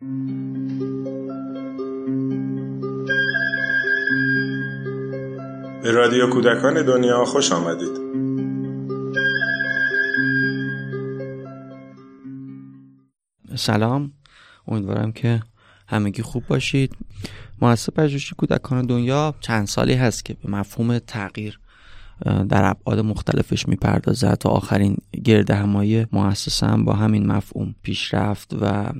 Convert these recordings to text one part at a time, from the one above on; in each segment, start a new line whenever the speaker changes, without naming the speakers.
به رادیو کودکان دنیا خوش آمدید.
سلام. امیدوارم که همگی خوب باشید. مؤسسه پژوهشی کودکان دنیا چند سالی هست که به مفهوم تغییر در ابعاد مختلفش می‌پردازه تا آخرین گرد همایی مؤسسه هم با همین مفهوم پیشرفت و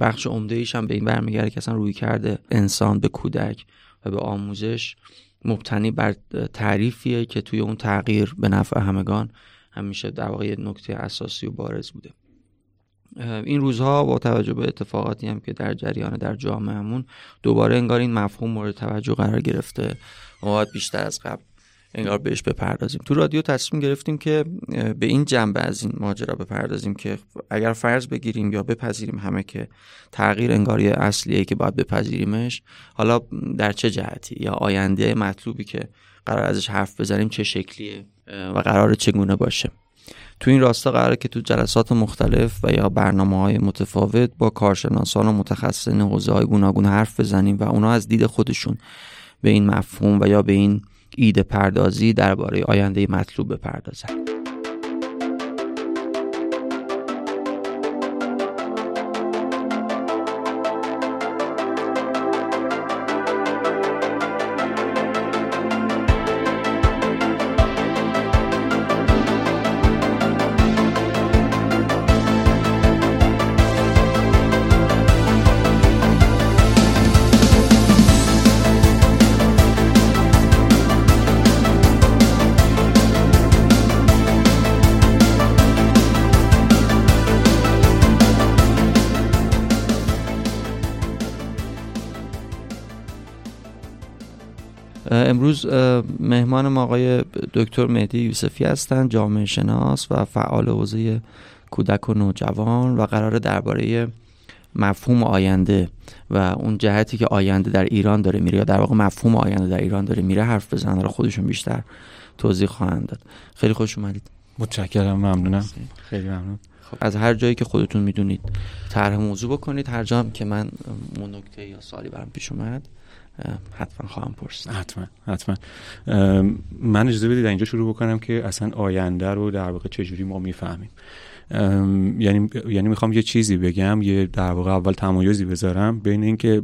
بخش عمده هم به این برمیگرده که اصلا روی کرده انسان به کودک و به آموزش مبتنی بر تعریفیه که توی اون تغییر به نفع همگان همیشه در واقع نکته اساسی و بارز بوده. این روزها با توجه به اتفاقاتی هم که در جریان در جامعهمون دوباره انگار این مفهوم مورد توجه قرار گرفته. باید بیشتر از قبل انگار بهش بپردازیم. تو رادیو تصمیم گرفتیم که به این جنبه از این ماجرا بپردازیم که اگر فرض بگیریم یا بپذیریم همه که تغییر انگاری اصلیه که باید بپذیریمش حالا در چه جهتی؟ یا آینده مطلوبی که قرار ازش حرف بزنیم چه شکلیه؟ و قرار چگونه باشه؟ تو این راستا قراره که تو جلسات مختلف و یا برنامه های متفاوت با کارشناسان و متخصصین حوزه های گوناگون حرف بزنیم و اونا از دید خودشون به این مفهوم و یا به این ایده پردازی درباره آینده مطلوب بپردازن امروز مهمان ما آقای دکتر مهدی یوسفی هستند جامعه شناس و فعال حوزه کودک و نوجوان و قرار درباره مفهوم آینده و اون جهتی که آینده در ایران داره میره یا در واقع مفهوم آینده در ایران داره میره حرف بزنن را خودشون بیشتر توضیح خواهند داد. خیلی خوش اومدید.
متشکرم ممنونم. خیلی ممنون.
خب از هر جایی که خودتون می‌دونید طرح موضوع بکنید هر جا که من نکته یا سالی برام پیش اومد. حتما خواهم پرسید.
حتما حتما. من اجازه بدید اینجا شروع بکنم که اصلا آینده رو در واقع چجوری ما می‌فهمیم. یعنی یعنی می‌خوام یه چیزی بگم یه در واقع اول تمایزی بذارم بین اینکه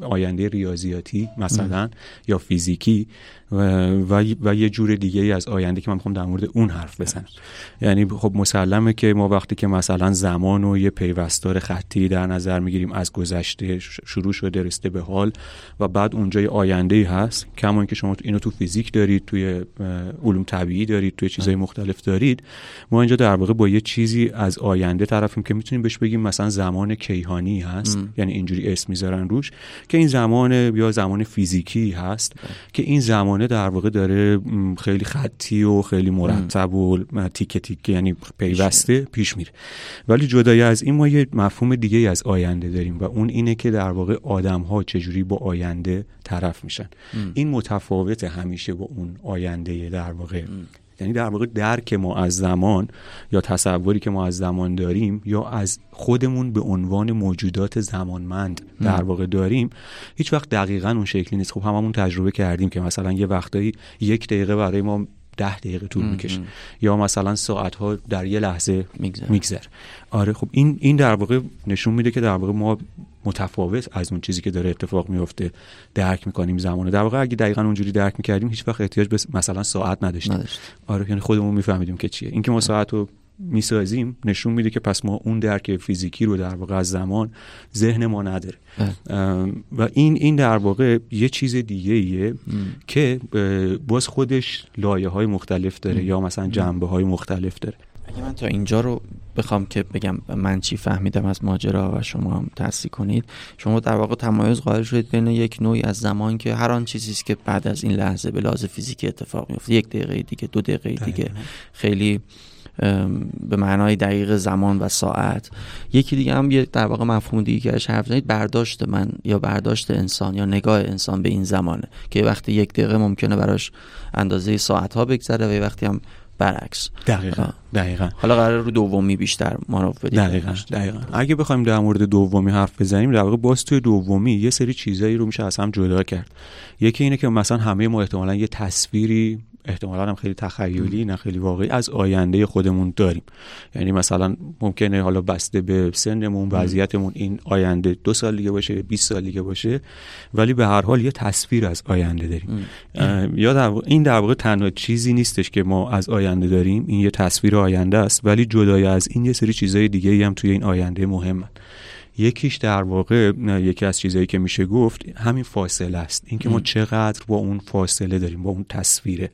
آینده ریاضیاتی مثلا یا فیزیکی و, و یه جور دیگه ای از آینده که من می‌خوام در مورد اون حرف بزنم. یعنی خب مسلمه که ما وقتی که مثلا زمان و یه پیوستار خطی در نظر می‌گیریم از گذشته شروع شده رسته به حال و بعد اونجا یه آینده ای هست کما که شما اینو تو فیزیک دارید توی علوم طبیعی دارید توی چیزهای مختلف دارید. ما اینجا در واقع با یه چیزی از آینده طرفیم که می‌تونیم بهش بگیم مثلا زمان کیهانی هست. یعنی اینجوری اسم می‌ذارن روش که این زمان یا زمان فیزیکی هست که این زمان در واقع داره خیلی خطی و خیلی مرتب و تیکه تیکه یعنی پیوسته پیش میره. ولی جدای از این ما یه مفهوم دیگه از آینده داریم و اون اینه که در واقع آدم ها چجوری با آینده طرف میشن. این متفاوت همیشه با اون آینده در واقع. یعنی در واقع درک ما از زمان یا تصوری که ما از زمان داریم یا از خودمون به عنوان موجودات زمانمند در واقع داریم هیچ وقت دقیقا اون شکلی نیست. خب هممون تجربه کردیم که مثلا یه وقتایی یک دقیقه برای ما ده دقیقه طول می‌کشه. یا مثلا ساعت ها در یه لحظه میگذر آره خب این این در واقع نشون میده که در واقع ما متفاوت از اون چیزی که داره اتفاق میفته درک می‌کنیم زمانه. در واقع اگه دقیقا اونجوری درک می‌کردیم هیچ وقت احتیاج به مثلا ساعت نداشتیم. نداشت. آره یعنی خودمون میفهمیدیم که چیه. اینکه ما ساعت رو می‌سازیم نشون میده که پس ما اون درک فیزیکی رو در واقع از زمان ذهن ما نداره و این این در واقع یه چیز دیگه ایه که باز خودش لایه های مختلف داره یا مثلا جنبه های مختلف داره.
اگه من تا اینجا رو بخوام که بگم من چی فهمیدم از ماجرا و شما هم تصدیق کنید شما در واقع تمایز قائل شدید بین یک نوعی از زمان که هر آن چیزی است که بعد از این لحظه به لحاظ فیزیکی اتفاق میفته یک دقیقه دیگه دو دقیقه دیگه خیلی به معنای دقیق زمان و ساعت. یکی دیگه هم یه در واقع مفهوم دیگه که حرف زنید برداشت من یا برداشت انسان یا نگاه انسان به این زمانه که وقتی یک دقیقه ممکنه براش اندازه ساعت ها بگذره و وقتی هم برعکس.
دقیقا دقیقا.
حالا قرار رو دومی بیشتر مانور بدیم
دقیقا دقیقا. اگه بخوایم در مورد دومی حرف بزنیم در واقع باز توی دومی یه سری چیزایی رو میشه از هم جدا کرد. یکی اینه که مثلا همه ما احتمالا یه تصویری احتمالا هم خیلی تخیلی نه خیلی واقعی از آینده خودمون داریم. یعنی مثلا ممکنه حالا بسته به سنمون وضعیتمون این آینده دو سال دیگه باشه 20 سال دیگه باشه ولی به هر حال یه تصویر از آینده داریم. یا در این در واقع تنها چیزی نیستش که ما از آینده داریم این یه تصویر آینده است ولی جدای از این یه سری چیزهای دیگه هم توی این آینده مهمن. یکیش در واقع یکی از چیزهایی که میشه گفت همین فاصله است. اینکه ما چقدر با اون فاصله داریم با اون تصویره.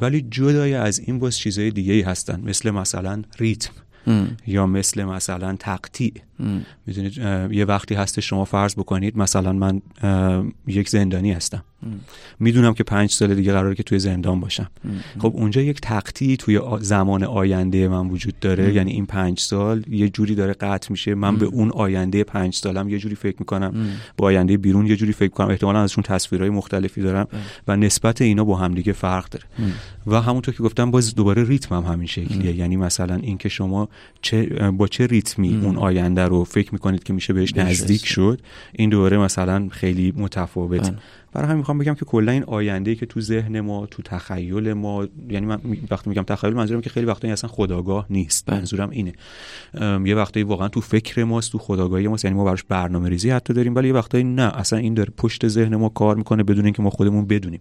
ولی جدای از این باز چیزهای دیگه ای هستن. مثل مثلا ریتم یا مثل مثلا تقطیع. می‌دونید یه وقتی هست شما فرض بکنید مثلا من یک زندانی هستم. می‌دونم که پنج سال دیگه قراره که توی زندان باشم. خب اونجا یک تقطیعی توی زمان آینده من وجود داره. یعنی این پنج سال یه جوری داره قطع میشه. من به اون آینده پنج سالم یه جوری فکر می‌کنم. با آینده بیرون یه جوری فکر کنم احتمالا ازشون تصویرهای مختلفی دارم و نسبت اینا با همدیگه فرق داره. و همونطور که گفتم باز دوباره ریتم هم همین شکلیه. یعنی مثلا اینکه شما چه با چه ریتمی اون آینده رو فکر می‌کنید که میشه بهش نزدیک شد این دوباره مثلا خیلی متفاوت برای همین می‌خوام بگم که کلا این آینده که تو ذهن ما تو تخیل ما یعنی من وقتی میگم تخیل منظورم که خیلی وقتا اصلا خداگاه نیست. منظورم اینه. یه وقتایی واقعا تو فکر ماست تو خداگاهی ماست یعنی ما براش برنامه ریزی حتی داریم ولی یه وقتایی نه اصلا این داره پشت ذهن ما کار می‌کنه بدون اینکه ما خودمون بدونیم.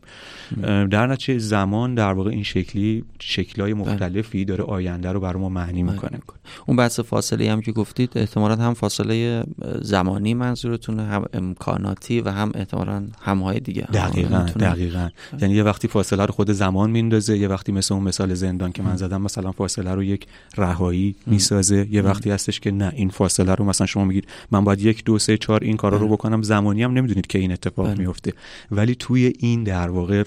در نتیجه زمان در واقع این شکلی شکلای مختلفی داره آینده رو برای ما معنی می‌کنه.
اون بحث فاصله هم که گفتید احتمالاً هم فاصله زمانی منظورتونه هم امکاناتی و هم احتمالاً همهای دیگه.
دقیقا دقیقا. یعنی یه وقتی فاصله رو خود زمان میندازه یه وقتی مثل اون مثال زندان که من زدم مثلا فاصله رو یک رهایی می‌سازه. یه وقتی هستش که نه این فاصله رو مثلا شما میگید من باید یک دو سه چهار این کارا رو بکنم زمانی هم نمی‌دونید که این اتفاق میفته ولی توی این در واقع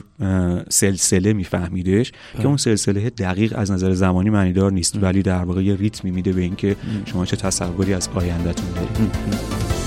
سلسله میفهمیدش که اون سلسله دقیق از نظر زمانی معنیدار نیست. ولی در واقع یه ریتمی میده به اینکه شما چه تصوری از آیندهتون دارید.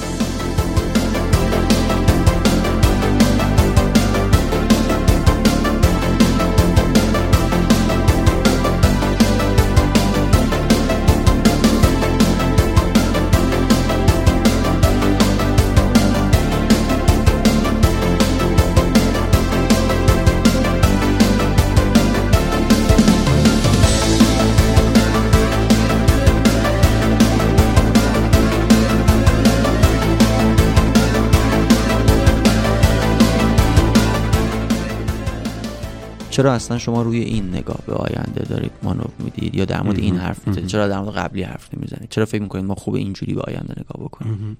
چرا اصلا شما روی این نگاه به آینده دارید مانور می‌دید یا در مورد این حرف می‌زنید؟ چرا در مورد قبلی حرف نمی‌زنید؟ چرا فکر می‌کنید ما خوب اینجوری به آینده نگاه بکنیم؟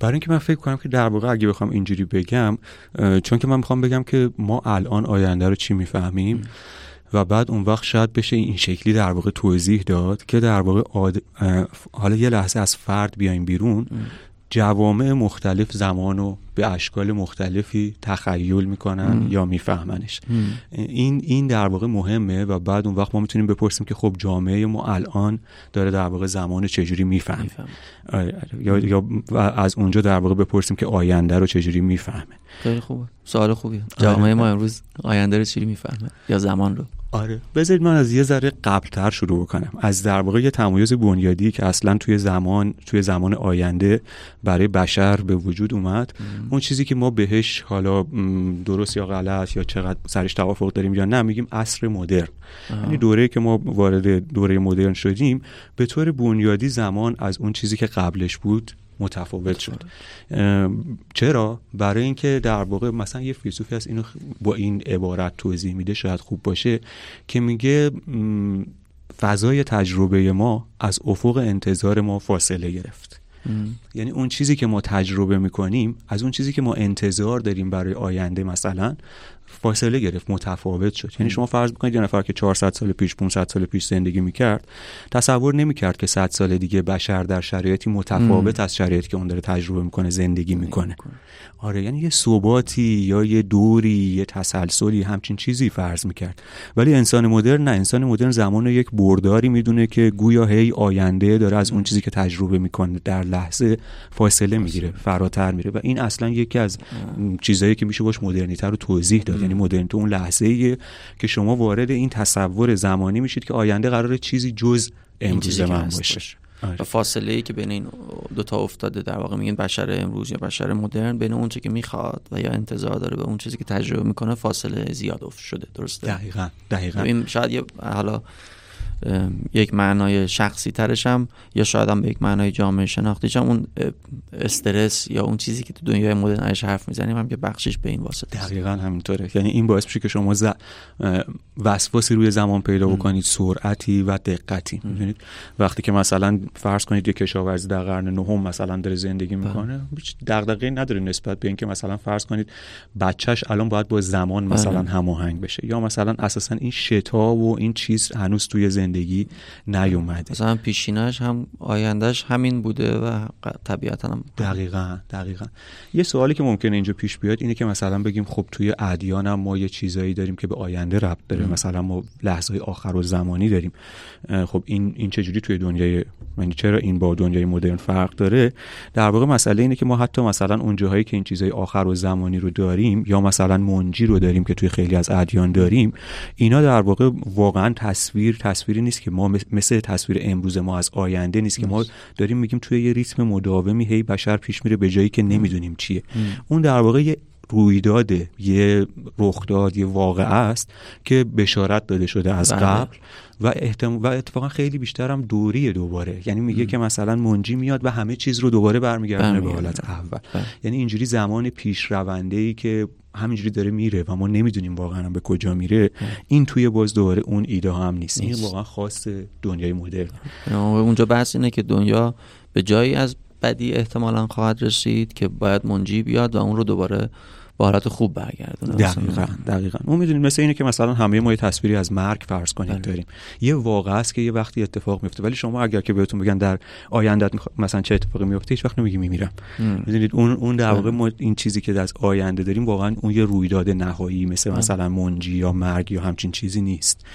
برای اینکه من فکر کنم که در واقع اگه بخوام اینجوری بگم چون که من می‌خوام بگم که ما الان آینده رو چی می‌فهمیم؟ و بعد اون وقت شاید بشه این شکلی در واقع توضیح داد که در واقع آد... حالا یه لحظه از فرد بیایم بیرون. جوامع مختلف زمانو به اشکال مختلفی تخیل می‌کنن یا میفهمنش. این این در واقع مهمه و بعد اون وقت ما می‌تونیم بپرسیم که خب جامعه ما الان داره در واقع زمان چجوری می‌فهمه؟ یا, یا از اونجا در واقع بپرسیم که آینده رو چجوری می‌فهمه؟
خیلی خوبه. سوال خوبیه. جامعه ما امروز آینده رو چجوری می‌فهمه یا زمان رو؟
آره. بذارید من از یه ذره قبلتر شروع بکنم. از در واقع یه تمایز بنیادی که اصلا توی زمان توی زمان آینده برای بشر به وجود اومد. ام. اون چیزی که ما بهش حالا درست یا غلط یا چقدر سرش توافق داریم یا نه میگیم عصر مدرن. یعنی دوره که ما وارد دوره مدرن شدیم به طور بنیادی زمان از اون چیزی که قبلش بود متفاوت شد. چرا؟ برای اینکه در واقع مثلا یه فیلسوفی هست اینو با این عبارت توضیح میده شاید خوب باشه که میگه فضای تجربه ما از افق انتظار ما فاصله گرفت. یعنی اون چیزی که ما تجربه می‌کنیم از اون چیزی که ما انتظار داریم برای آینده مثلا فاصله گرفت متفاوت شد. یعنی شما فرض بکنید یه نفر که 400 سال پیش 500 سال پیش زندگی می‌کرد تصور نمی‌کرد که 100 سال دیگه بشر در شرایطی متفاوت از شرایطی که اون داره تجربه می‌کنه زندگی می‌کنه. آره یعنی یه ثباتی یا یه دوری یه تسلسلی همچین چیزی فرض می‌کرد. ولی انسان مدرن نه. انسان مدرن زمان رو یک برداری می‌دونه که گویا هی آینده داره از اون چیزی که تجربه می‌کنه در لحظه فاصله می‌گیره فراتر میره. و این اصلا یکی از چیزهایی که میشه باش مدرنیته رو توضیح داد. میاد یعنی مدرن تو اون لحظه ایه که شما وارد این تصور زمانی میشید که آینده قرار چیزی جز امروز من باشه.
آره. و فاصله ای که بین این دو تا افتاده در واقع میگن بشر امروز یا بشر مدرن بین اون که می‌خواد و یا انتظار داره به اون چیزی که تجربه می‌کنه فاصله زیاد شده. درسته؟
دقیقا دقیقا.
این شاید یه حالا یک معنای شخصی ترش هم یا شاید هم به یک معنای جامعه شناختی هم. اون استرس یا اون چیزی که تو دنیای مدرن ازش حرف می‌زنیم هم که بخشش به این واسطه
دقیقا همینطوره. یعنی این باعث میشه که شما ز... وسواسی روی زمان پیدا بکنید سرعتی و دقتی می‌دونید؟ وقتی که مثلا فرض کنید یک کشاورزی در قرن نهم مثلا داره زندگی بله. می‌کنه هیچ دغدغه‌ای نداره نسبت به اینکه مثلا فرض کنید بچهش الان باید با زمان مثلا بله. هماهنگ بشه. یا مثلا اساسا این شتا و این چیز هنوز توی زندگی نیومده.
مثلا پیشینش هم آیندهش همین بوده و طبیعتا هم
دقیقا دقیقا. یه سوالی که ممکنه اینجا پیش بیاد اینه که مثلا بگیم خب توی ادیان هم ما یه چیزایی داریم که به آینده ربط داره. مثلا ما لحظه های آخر و زمانی داریم. خب این این چجوری توی دنیای یعنی چرا این با دنیای مدرن فرق داره؟ در واقع مسئله اینه که ما حتی مثلا اون جاهایی که این چیزای آخر و زمانی رو داریم یا مثلا منجی رو داریم که توی خیلی از ادیان داریم اینا در واقع واقعا تصویر تصویری نیست که ما مثل تصویر امروز ما از آینده نیست که ما داریم میگیم توی یه ریتم مداومی هی بشر پیش میره به جایی که نمی‌دونیم چیه. اون در واقع یه رویداد یه رخداد یه واقعه است که بشارت داده شده از بله. قبل. و احتم... و اتفاقا خیلی بیشتر هم دوری دوباره. یعنی میگه که مثلا منجی میاد و همه چیز رو دوباره برمیگردونه به حالت اول. بله. یعنی اینجوری زمان پیش رونده ای که همینجوری داره میره و ما نمی‌دونیم واقعا به کجا میره این توی باز دوباره اون ایده هم نیست. این واقعا خاص دنیای مدرن.
اونجا بحث اینه که دنیا به جایی از بدی احتمالا خواهد رسید که باید منجی بیاد و اون رو دوباره با حالت خوب برگردونه.
دقیقا دقیقا. اون می‌دونید مثل اینه که مثلا همه ما یه تصویری از مرگ فرض کنید بله. داریم. یه واقع است که یه وقتی اتفاق میفته ولی شما اگر که بهتون بگن در آینده مثلا چه اتفاقی میفته هیچ وقت نمیگی میمیرم. می‌دونید اون اون در واقع بله. ما این چیزی که از آینده داریم واقعا اون یه رویداد نهایی مثل بله. مثلا منجی یا مرگ یا همچین چیزی نیست.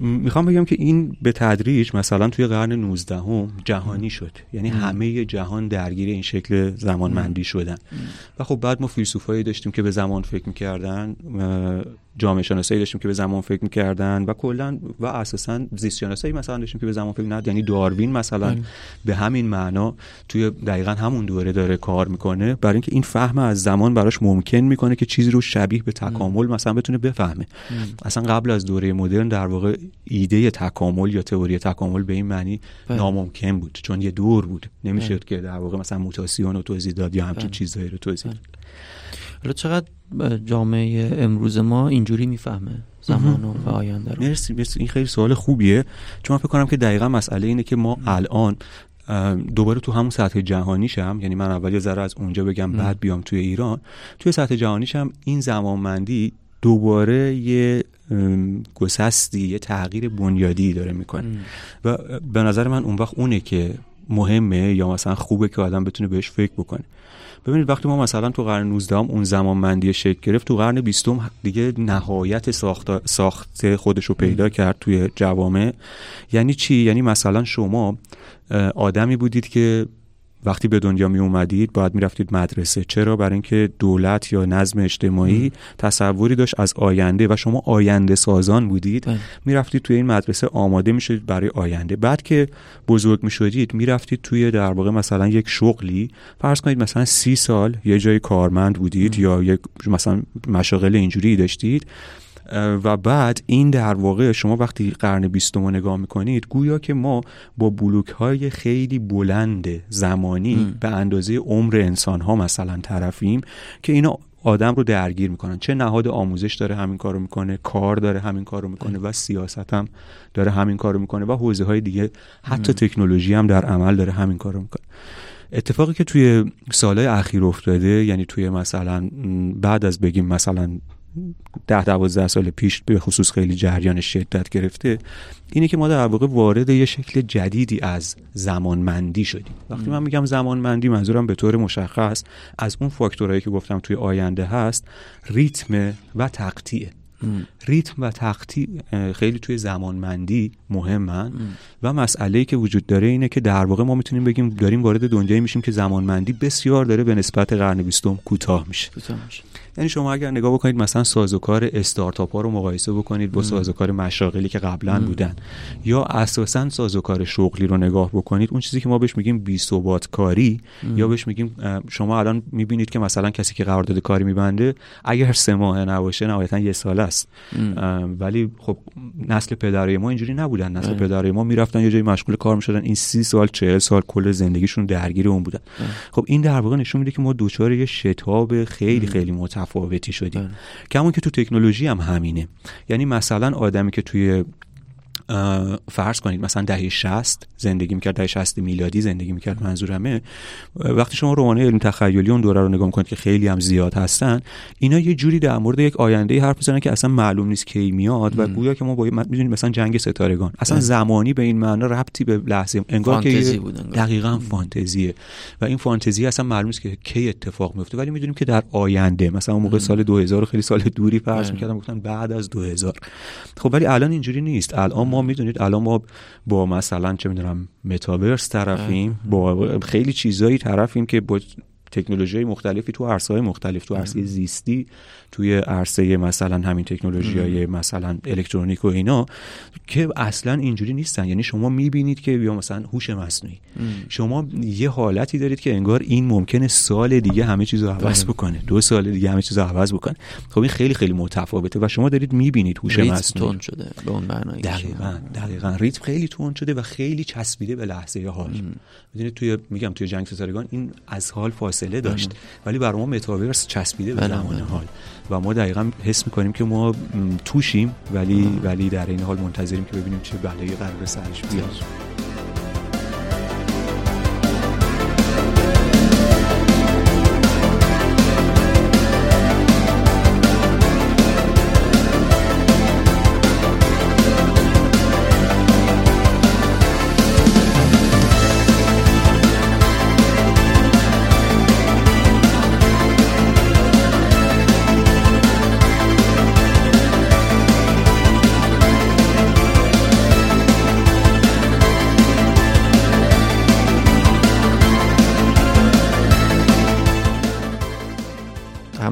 می‌خوام بگم که این به تدریج مثلا توی قرن 19 هم جهانی شد. یعنی همه جهان درگیر این شکل زمانمندی شدن. و خب بعد ما فیلسوفایی داشتیم که به زمان فکر می‌کردن جامعه شناسایی داشتیم که به زمان فکر می‌کردن و کلا و اساسا زیست شناسایی مثلا داشتیم که به زمان فکر نکرد یعنی داروین مثلا بله. به همین معنا توی دقیقا همون دوره داره کار می‌کنه. برای اینکه این فهم از زمان براش ممکن می‌کنه که چیزی رو شبیه به تکامل مثلا بتونه بفهمه. اصلا قبل از دوره مدرن در واقع ایده تکامل یا تئوری تکامل به این معنی بله. ناممکن بود چون یه دور بود. نمی‌شد بله. که در واقع مثلا موتاسیون رو توضیح داد یا همچین چیزهایی رو توضیح داد.
حالا چقدر جامعه امروز ما اینجوری می‌فهمه زمان و آینده رو؟
مرسی مرسی. این خیلی سوال خوبیه. چون من فکر کنم که دقیقا مسئله اینه که ما الان دوباره تو همون سطح جهانیشم یعنی من اول یه ذره از اونجا بگم بعد بیام توی ایران. توی سطح جهانیشم این زمانمندی دوباره یه گسستی یه تغییر بنیادی داره می‌کنه. و به نظر من اون وقت اونه که مهمه یا مثلا خوبه که آدم بتونه بهش فکر بکنه. ببینید وقتی ما مثلا تو قرن 19 هم اون زمان مندی شکل گرفت تو قرن 20 دیگه نهایت ساخت ساخت خودش رو پیدا کرد توی جوامع. یعنی چی؟ یعنی مثلا شما آدمی بودید که وقتی به دنیا می اومدید باید می‌رفتید مدرسه. چرا؟ برای اینکه دولت یا نظم اجتماعی تصوری داشت از آینده و شما آینده سازان بودید. بله. می‌رفتید توی این مدرسه آماده می‌شدید برای آینده. بعد که بزرگ می‌شدید می‌رفتید توی در واقع مثلا یک شغلی. فرض کنید مثلا سی سال یه جای کارمند بودید یا یک مثلا مشاغل اینجوری داشتید. و بعد این در واقع شما وقتی قرن بیستم رو نگاه می‌کنید گویا که ما با بلوک های خیلی بلند زمانی به اندازه عمر انسان ها مثلا طرفیم که اینا آدم رو درگیر می‌کنن. چه نهاد آموزش داره همین کارو می‌کنه کار داره همین کارو می‌کنه و سیاست هم داره همین کارو می‌کنه و حوزه های دیگه حتی تکنولوژی هم در عمل داره همین کارو می‌کنه. اتفاقی که توی سالهای اخیر افتاده یعنی توی مثلا بعد از بگیم مثلا ده دوازده سال پیش به خصوص خیلی جریان شدت گرفته اینه که ما در واقع وارد یه شکل جدیدی از زمانمندی شدیم. وقتی من میگم زمانمندی منظورم به طور مشخص از اون فاکتورهایی که گفتم توی آینده هست ریتم و تقطیه ریتم و تختی خیلی توی زمانمندی مهمن. و مسئله که وجود داره اینه که در واقع ما می‌تونیم بگیم داریم وارد دنیایی میشیم که زمانمندی بسیار داره به نسبت قرن بیستم کوتاه میشه. یعنی شما اگر نگاه بکنید مثلا سازوکار استارتاپ ها رو مقایسه بکنید با سازوکار مشاغلی که قبلا بودن یا اساسا سازوکار شغلی رو نگاه بکنید اون چیزی که ما بهش میگیم بی ثبات کاری یا بهش میگیم شما الان می‌بینید که مثلا کسی که قرارداد کاری میبنده اگر سه ماه نباشه نهایتا یه سال است. ولی خب نسل پدرای ما اینجوری نبودن. نسل پدرای ما می‌رفتن یه جایی مشغول کار می‌شدن این سی سال چهل سال کل زندگیشون درگیر اون بودن. خب این در واقع نشون میده که ما دوچار یه شتاب خیلی خیلی متفاوتی شدیم. که همون که تو تکنولوژی هم همینه. یعنی مثلا آدمی که توی فرض کنید مثلا دهه 60 زندگی می‌کرد دهه 60 میلادی زندگی می‌کرد منظورمه. وقتی شما رمانه علم تخیلی اون دوره رو نگاه می‌کنید که خیلی هم زیاد هستن اینا یه جوری در مورد یک آینده حرف می‌زنن که اصلا معلوم نیست کی میاد و گویا که ما با می‌دونیم مثلا جنگ ستارگان. اصلا زمانی به این معنا ربطی به لحظه انگار که دقیقا فانتزیه. و این فانتزی اصلا معلوم نیست که کی اتفاق میفته ولی می‌دونیم که در آینده مثلا اون موقع سال 2000 خیلی سال دوری فرض می‌کردم گفتن بعد از 2000 خب ولی الان اینجوری نیست. الان ما می‌دونید الان ما با مثلا چه می‌دونم متاورس طرفیم با خیلی چیزایی طرفیم که با تکنولوژی مختلفی تو عرصه مختلف تو عرصه زیستی توی عرصه مثلا همین تکنولوژی های مثلا الکترونیک و اینا که اصلا اینجوری نیستن. یعنی شما می‌بینید که یا مثلا هوش مصنوعی. شما یه حالتی دارید که انگار این ممکنه سال دیگه همه چیزو عوض بکنه. دو سال دیگه همه چیزو عوض بکنه. خب این خیلی خیلی متفاوته و شما دارید می‌بینید هوش مصنوعی.
شده به اون معنای
دقیقاً دقیقاً. ریتم خیلی تون شده و خیلی چسبیده به لحظه حال. می‌دونید توی میگم توی جنگ ستارگان این از حال فاصله داشت. ولی برای ما متاورس چسبیده به زمان حال. و ما دقیقا حس می‌کنیم که ما توشیم ولی ولی در این حال منتظریم که ببینیم چه بلایی قرار سرش بیاد.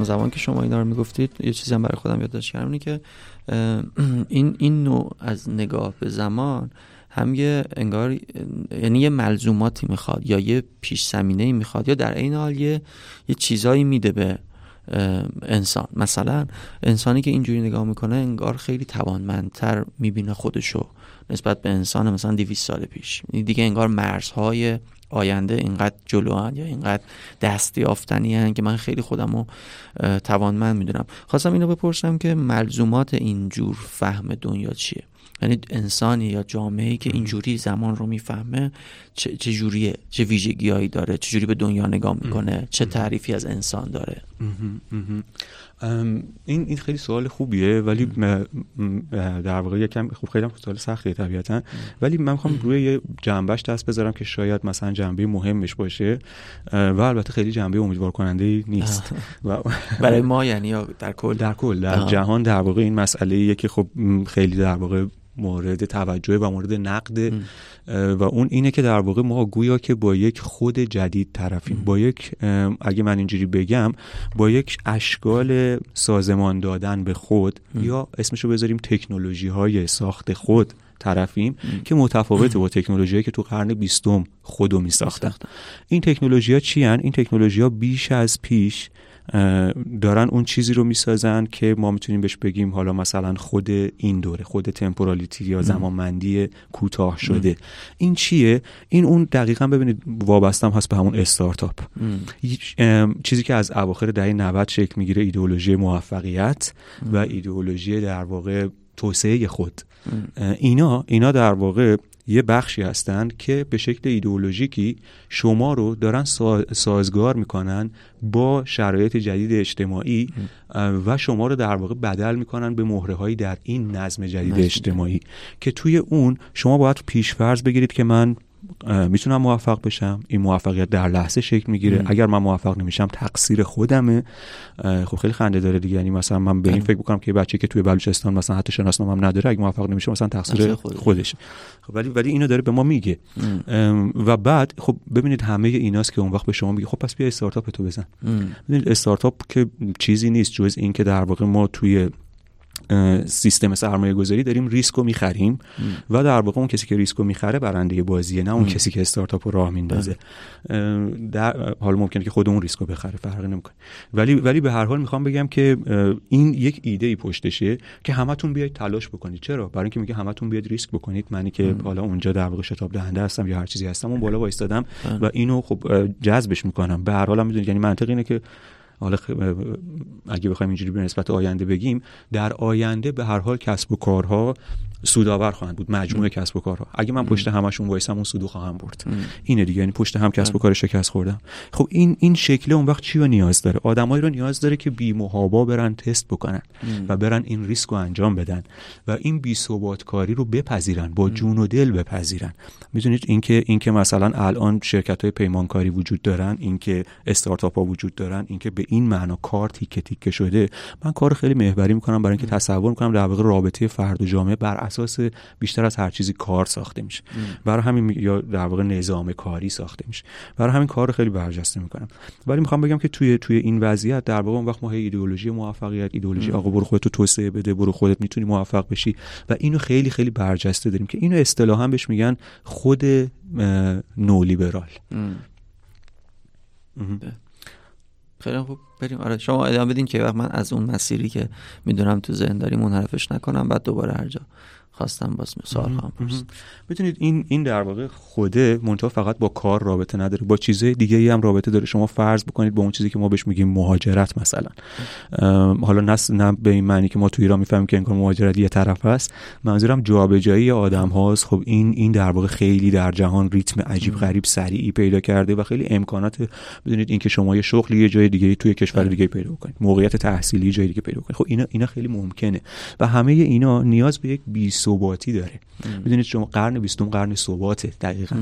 همزمان که شما اینا رو می‌گفتید یه چیزی هم برای خودم یادداشت کردم اینه که این این نوع از نگاه به زمان هم یه انگار یعنی یه ملزوماتی می‌خواد یا یه پیش زمینه می‌خواد یا در این حال یه یه چیزایی میده به انسان. مثلا انسانی که اینجوری نگاه می‌کنه انگار خیلی توانمندتر می‌بینه خودشو نسبت به انسان مثلا 200 سال پیش. دیگه انگار مرزهای آینده اینقدر جلو یا اینقدر دست یافتنی که من خیلی خودم رو توانمند می‌دونم. خواستم اینو بپرسم که ملزومات اینجور فهم دنیا چیه؟ یعنی انسانی یا جامعه که اینجوری زمان رو می‌فهمه چه, چه جوریه؟ چه ویژگیهایی داره؟ چه جوری به دنیا نگاه می‌کنه؟ چه تعریفی از انسان داره؟
این این خیلی سوال خوبیه ولی در واقع یکم خوب خیلی هم سوال سختیه طبیعتا ولی من می‌خوام روی یه جنبش دست بذارم که شاید مثلا جنبه مهمش باشه و البته خیلی جنبه امیدوار کننده نیست
برای ما یعنی در کل
در کل در جهان در واقع این مسئله که خب خیلی در واقع مورد توجه و مورد نقد و اون اینه که در واقع ما گویا که با یک خود جدید طرفیم. با یک اگه من اینجوری بگم با یک اشکال سازمان دادن به خود یا اسمشو بذاریم تکنولوژی های ساخت خود طرفیم که متفاوته با تکنولوژی که تو قرن بیستم خودو می ساختن این تکنولوژی ها چی این تکنولوژی ها بیش از پیش دارن اون چیزی رو می‌سازن که ما می‌تونیم بهش بگیم حالا مثلا خود این دوره خود تمپورالیتی یا زمانمندی کوتاه شده. این چیه؟ این اون دقیقا ببینید وابستم هست به همون استارتاپ. چیزی که از اواخر دهه 90 شکل می‌گیره ایدئولوژی موفقیت و ایدئولوژی در واقع توسعه خود. اینا اینا در واقع یه بخشی هستند که به شکل ایدئولوژیکی شما رو دارن سازگار می‌کنن با شرایط جدید اجتماعی و شما رو در واقع بدل می‌کنن به مهره هایی در این نظم جدید اجتماعی. که توی اون شما باید پیشفرض بگیرید که من می‌تونم موفق بشم؟ این موفقیت در لحظه شکل می‌گیره. اگر من موفق نمیشم تقصیر خودمه. خب خیلی خنده داره دیگه. یعنی مثلا من به این فکر بکنم که بچه که توی بلوچستان مثلا حتی شناسنامه هم نداره اگه موفق نمیشه مثلا تقصیر خودشه. خب ولی ولی اینو داره به ما میگه. و بعد خب ببینید همه ایناست که اون وقت به شما میگه خب پس بیا استارتاپ تو بزن. ببینید استارتاپ که چیزی نیست جز این که در واقع ما توی سیستم سرمایه گذاری داریم ریسک رو می‌خریم و در واقع اون کسی که ریسک رو می‌خره برنده بازیه نه اون کسی که استارتاپ رو راه میندازه. در حال ممکنه که خود اون ریسک رو بخره فرقی نمی‌کنه. ولی ولی به هر حال می‌خوام بگم که این یک ایده ای پشتشه که همتون بیاید تلاش بکنید. چرا؟ برای اینکه میگه همتون بیاید ریسک بکنید. منی که حالا اونجا در واقع شتاب دهنده هستم یا هر چیزی هستم اون بالا وایستادم و اینو خب جذبش می‌کنم. به هر حال می‌دونید یعنی منطق اینه که حالا اگه بخوایم اینجوری به نسبت آینده بگیم در آینده به هر حال کسب و کارها سودآور خواهند بود مجموعه کسب و کارها. اگه من پشت همشون وایسم اون سودو خواهم برد. اینه دیگه یعنی پشت هم کسب و کار شکست خوردم خب این این شکل اون وقت چی رو نیاز داره؟ آدمایی رو نیاز داره که بی محابا برن تست بکنن و برن این ریسک رو انجام بدن و این بی ثبات کاری رو بپذیرن با جون و دل بپذیرن. می‌دونید اینکه اینکه مثلا الان شرکت های پیمانکاری وجود دارن اینکه استارتاپ ها وجود دارن اینکه به این معنا کار تیکه تیکه شده. من کار خیلی محوری می‌کنم برای اینکه تصور می‌کنم در واقع رابطه فرد و جامعه بر اساس بیشتر از هر چیزی کار ساخته میشه. برای همین یا در واقع نظام کاری ساخته میشه. برای همین کار خیلی برجسته می‌کنم. ولی می‌خوام بگم که توی توی این وضعیت در واقع اون وقت ما ایدئولوژی موفقیت ایدئولوژی آقا برو خودت توسعه بده برو خودت می‌تونی موفق بشی و اینو خیلی خیلی برجسته داریم که اینو اصطلاحا بهش میگن خود نولیبرال.
خیلی خوب. بریم. آره شما ادامه بدین که وقت من از اون مسیری که می‌دونم تو ذهن داری منحرفش نکنم بعد دوباره هر جا. خواستم باز سوال خواهم پرسید
بتونید این این در واقع خوده منتها فقط با کار رابطه نداره. با چیزهای دیگه ای هم رابطه داره. شما فرض بکنید با اون چیزی که ما بهش میگیم مهاجرت مثلا. حالا نه نه به این معنی که ما تو ایران می‌فهمیم که انگار مهاجرت یه طرف هست منظورم جابجایی آدم هاست خب این این در واقع خیلی در جهان ریتم عجیب غریب سریعی پیدا کرده و خیلی امکانات بدونید اینکه شما یه شغلی یه جای دیگه توی کشور دیگه پیدا کنید موقعیت تحصیلی جای دیگه پیدا کنید خب اینا اینا خیلی ممکنه. و همه اینا نیاز به یک ثباتی داره. می‌دونید شما قرن بیستم قرن ثباته دقیقا.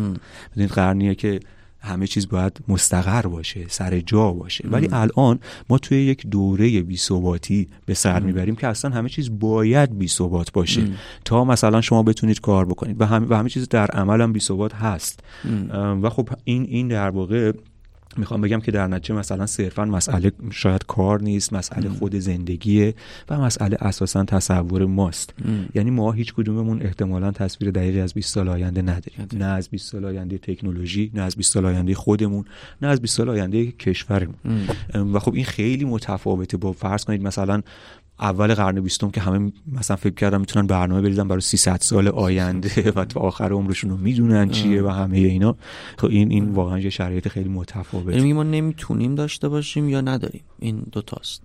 می‌دونید قرنیه که همه چیز باید مستقر باشه سر جا باشه. ولی الان ما توی یک دوره بی ثباتی به سر می‌بریم که اصلا همه چیز باید بی ثبات باشه. تا مثلا شما بتونید کار بکنید و همه, و همه چیز در عمل هم بی ثبات هست. و خب این این در واقع می‌خوام بگم که در نتیجه مثلا صرفا مسئله شاید کار نیست مسئله خود زندگیه و مسئله اساسا تصور ماست. یعنی ما هیچ کدوممون احتمالا تصویر دقیقی از 20 سال آینده نداریم. نه از 20 سال آینده تکنولوژی نه از 20 سال آینده خودمون نه از 20 سال آینده کشورمون. و خب این خیلی متفاوته. با فرض کنید مثلا اول قرن بیستم که همه مثلا فکر کردم می‌تونن برنامه بریزن برای 300 سال آینده و تا آخر عمرشون رو می‌دونن چیه و همه اینا. خب این این واقعا یه شرایط خیلی متفاوته
یعنی ما نمی‌تونیم داشته باشیم یا نداریم. این دو تاست.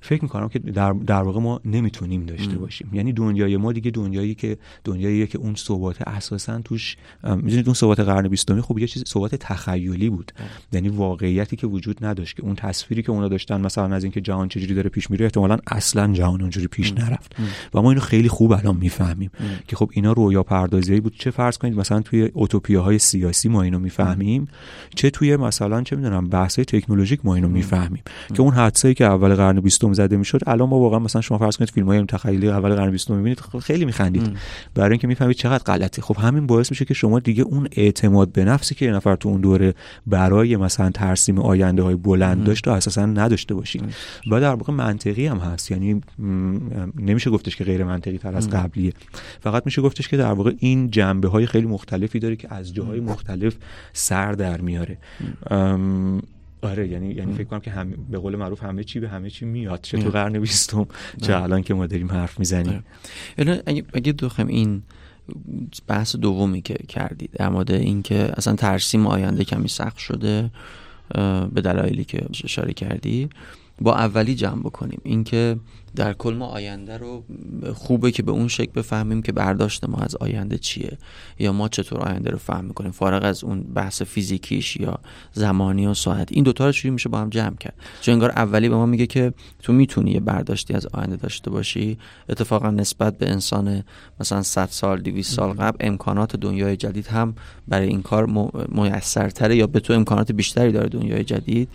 فکر می‌کنم که در, در واقع ما نمی‌تونیم داشته باشیم. یعنی دنیای ما دیگه دنیایی که دنیاییه که اون ثبات اساسا توش می‌دونید اون ثبات قرن بیستمی خب یه چیز ثبات تخیلی بود. یعنی واقعیتی که وجود نداشت که اون تصویری که اونا داشتن مثلا از اینکه جهان چجوری داره پیش میره احتمالا اصلا جهان اونجوری پیش نرفت. و ما اینو خیلی خوب الان می‌فهمیم. که خب اینا رویا پردازی بود. چه فرض کنید مثلا توی اوتوپیاهای سیاسی ما اینو می‌فهمیم چه توی مثلا چه می‌دونم بحث تکنولوژیک ما اینو می‌فهمیم. که اون حدسایی که اول قرن بیستم زده می‌شد الان ما واقعا مثلا شما فرض کنید فیلم‌های تخیلی اول قرن بیستم می‌بینید خیلی میخندید. برای اینکه می‌فهمید چقدر غلطه. خب همین باعث میشه که شما دیگه اون اعتماد به نفسی که یه نفر تو اون دوره برای مثلا ترسیم آینده های بلند داشت و اساسا نداشته باشید. و در واقع منطقی هم هست. یعنی نمیشه گفتش که غیر منطقی تر از قبلیه. فقط میشه گفتش که در واقع این جنبه های خیلی مختلفی داره که از جاهای مختلف سر در میاره. آره یعنی یعنی فکر کنم که هم به قول معروف همه چی به همه چی میاد. چه تو قرن بیستم چه الان که ما داریم حرف می‌زنیم.
اگه اگه دخم این بحث دومی که کردید در مورد اینکه اصلا ترسیم آینده کمی سخت شده به دلایلی که اشاره کردی با اولی جمع بکنیم. اینکه در کل ما آینده رو خوبه که به اون شکل بفهمیم که برداشت ما از آینده چیه یا ما چطور آینده رو فهم می‌کنیم فارغ از اون بحث فیزیکیش یا زمانی و ساعت. این دوتا رو چجوری میشه با هم جمع کرد. چون انگار اولی به ما میگه که تو می‌تونی یه برداشتی از آینده داشته باشی. اتفاقا نسبت به انسان مثلا 100 سال 200 سال قبل امکانات دنیای جدید هم برای این کار میسرتره یا به تو امکانات بیشتری داره دنیای جدید.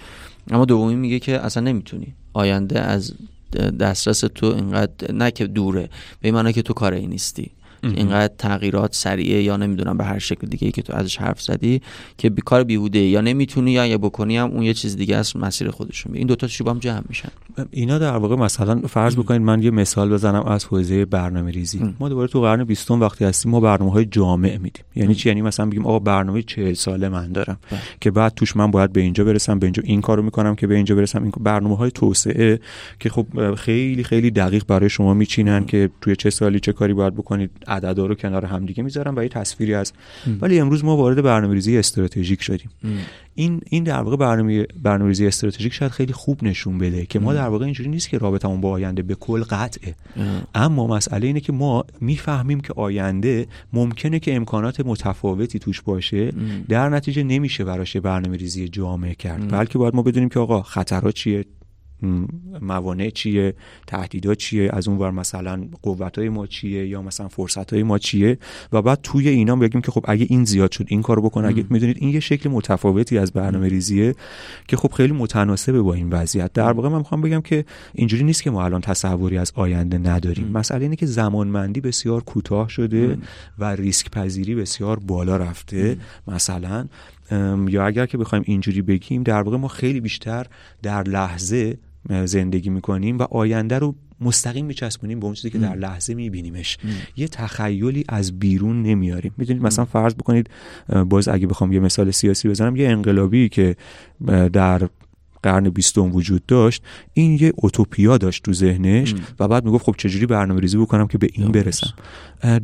اما دومی میگه که اصلا نمی‌تونی. آینده از دسترس تو اینقدر نه که دوره به این که تو کاری نیستی. اینقدر تغییرات سریعه یا نمی‌دونم به هر شکل دیگه ای که تو ازش حرف زدی که بیکار بیهوده یا نمی‌تونی یا اگه بکنی هم اون یه چیز دیگه است مسیر خودشون. این دوتا چی با هم جمع میشن.
اینا در واقع مثلا فرض بکنید من یه مثال بزنم از حوزه برنامه ریزی. ما دوباره تو قرن 20 وقتی هستیم ما برنامه های جامع میدیم. یعنی چی؟ یعنی مثلا بگیم آقا برنامه 40 ساله من دارم بله. که بعد توش من باید به اینجا برسم به اینجا این کارو می‌کنم که به اینجا برسم. این برنامه های توسعه که خب خیلی خیلی دقیق برای شما میچینن که توی چه سالی چه کاری باید بکنید. عددا رو کنار همدیگه می‌ذارم و یه تصویری از ولی امروز ما وارد برنامه‌ریزی استراتژیک شدیم. این این در واقع برنامه برنامه‌ریزی استراتژیک شاید خیلی خوب نشون بده که ما در واقع اینجوری نیست که رابطمون با آینده به کل قطعه. اما مسئله اینه که ما می‌فهمیم که آینده ممکنه که امکانات متفاوتی توش باشه در نتیجه نمیشه براش برنامه ریزی جامع کرد. بلکه باید ما بدونیم که آقا خطرات چیه موانع چیه؟ تهدیدات چیه؟ از اون ور مثلا قوت های ما چیه؟ یا مثلا فرصت های ما چیه؟ و بعد توی اینا بگیم که خب اگه این زیاد شد این کارو بکن. اگه می‌دونید این یه شکل متفاوتی از برنامه ریزیه که خب خیلی متناسبه با این وضعیت. در واقع من می‌خوام بگم که اینجوری نیست که ما الان تصوری از آینده نداریم. مسئله اینه که زمانمندی بسیار کوتاه شده و ریسک پذیری بسیار بالا رفته. مثلا یا اگر که بخوایم اینجوری بگیم در واقع ما خیلی بیشتر در لحظه زندگی می‌کنیم و آینده رو مستقیم میچسبونیم به اون چیزی که در لحظه میبینیمش. یه تخیلی از بیرون نمیاریم. می‌دونید مثلا فرض بکنید باز اگه بخوام یه مثال سیاسی بزنم یه انقلابی که در قرن بیستم وجود داشت این یه اوتوپیا داشت تو ذهنش و بعد می‌گفت خب چجوری برنامه ریزی بکنم که به این برسم.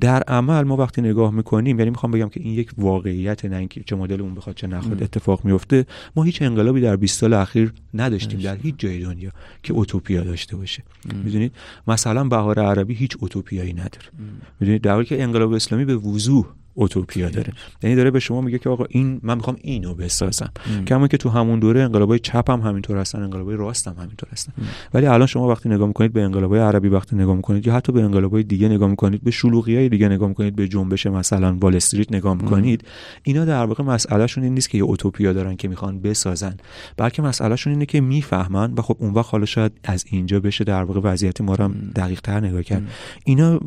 در عمل ما وقتی نگاه می‌کنیم یعنی می‌خوام بگم که این یک واقعیت نه اینکه چه مدل اون بخواد چه نخواد اتفاق میفته ما هیچ انقلابی در 20 سال اخیر نداشتیم در هیچ جای دنیا که اوتوپیا داشته باشه. می‌دونید؟ مثلا بهار عربی هیچ اوتوپیایی نداره. می‌دونید؟ در حالی که انقلاب اسلامی به وضوح اوتوپیا داره. یعنی داره به شما میگه که آقا این من می‌خوام اینو بسازم. کما که تو همون دوره انقلابای چپ هم همینطور هستن انقلابای راست هم همینطور هستن. ولی الان شما وقتی نگاه می‌کنید به انقلابای عربی وقتی نگاه می‌کنید یا حتی به انقلابای دیگه نگاه می‌کنید به شلوغی های دیگه نگاه می‌کنید به جنبش مثلا وال استریت نگاه می‌کنید اینا در واقع مسئلهشون این نیست که یه اوتوپیا دارن که می‌خوان بسازن. بلکه مسئلهشون اینه که می‌فهمن و خب اون وقت حالا شاید از اینجا بشه در واقع وضعیت ما رو دقیق تر نگاه کرد. اینا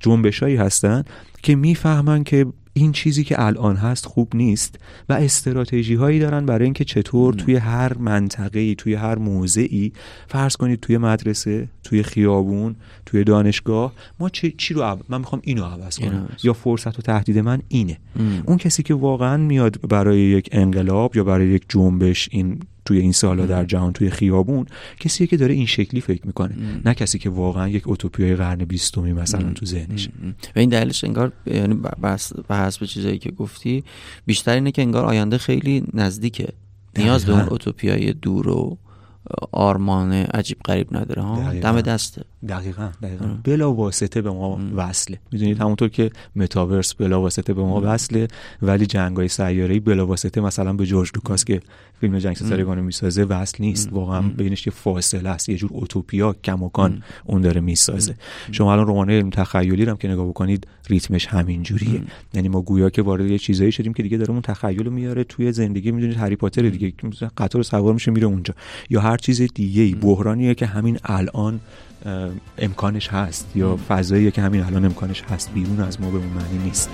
جنبشایی هستن که می‌فهمن که این چیزی که الان هست خوب نیست و استراتژی هایی دارن برای اینکه چطور توی هر منطقه توی هر موضعی فرض کنید توی مدرسه توی خیابون توی دانشگاه ما چی, چی رو من می‌خوام اینو عوض کنم. یا فرصت و تهدید من اینه. اون کسی که واقعا میاد برای یک انقلاب یا برای یک جنبش این توی این سالا در جهان توی خیابون کسی که داره این شکلی فکر می‌کنه. نه کسی که واقعا یک اوتوپیای قرن بیستمی مثلا تو ذهنش.
و این دلیلش انگار یعنی به حسب چیزایی که گفتی بیشتر اینه که انگار آینده خیلی نزدیکه. نیاز به اون اوتوپیای دور و آرمان عجیب غریب نداره ها؟ دم دسته
دقیقا دقیقا. بلا واسطه به ما وصله. می‌دونید همونطور که متاورس بلا واسطه به ما وصله ولی جنگای سیاره‌ای بلا واسطه مثلا به جورج لوکاس که فیلم جنگ ستارگان می‌سازه وصل نیست. واقعا بینش یه فاصله است. یه جور اوتوپیا کماکان اون داره می‌سازه. شما الان رمان تخیلی هم که نگاه بکنید ریتمش همین جوریه. یعنی ما گویا که وارد یه چیزایی شدیم که دیگه داره اون تخیل رو میاره توی زندگی. می‌دونید هری پاتر دیگه قطار سوار میشه میره اونجا. یا هر چیز دیگه بحرانیه که همین الان امکانش هست. یا فضاییه که همین الان امکانش هست. بیرون از ما به اون معنی نیست.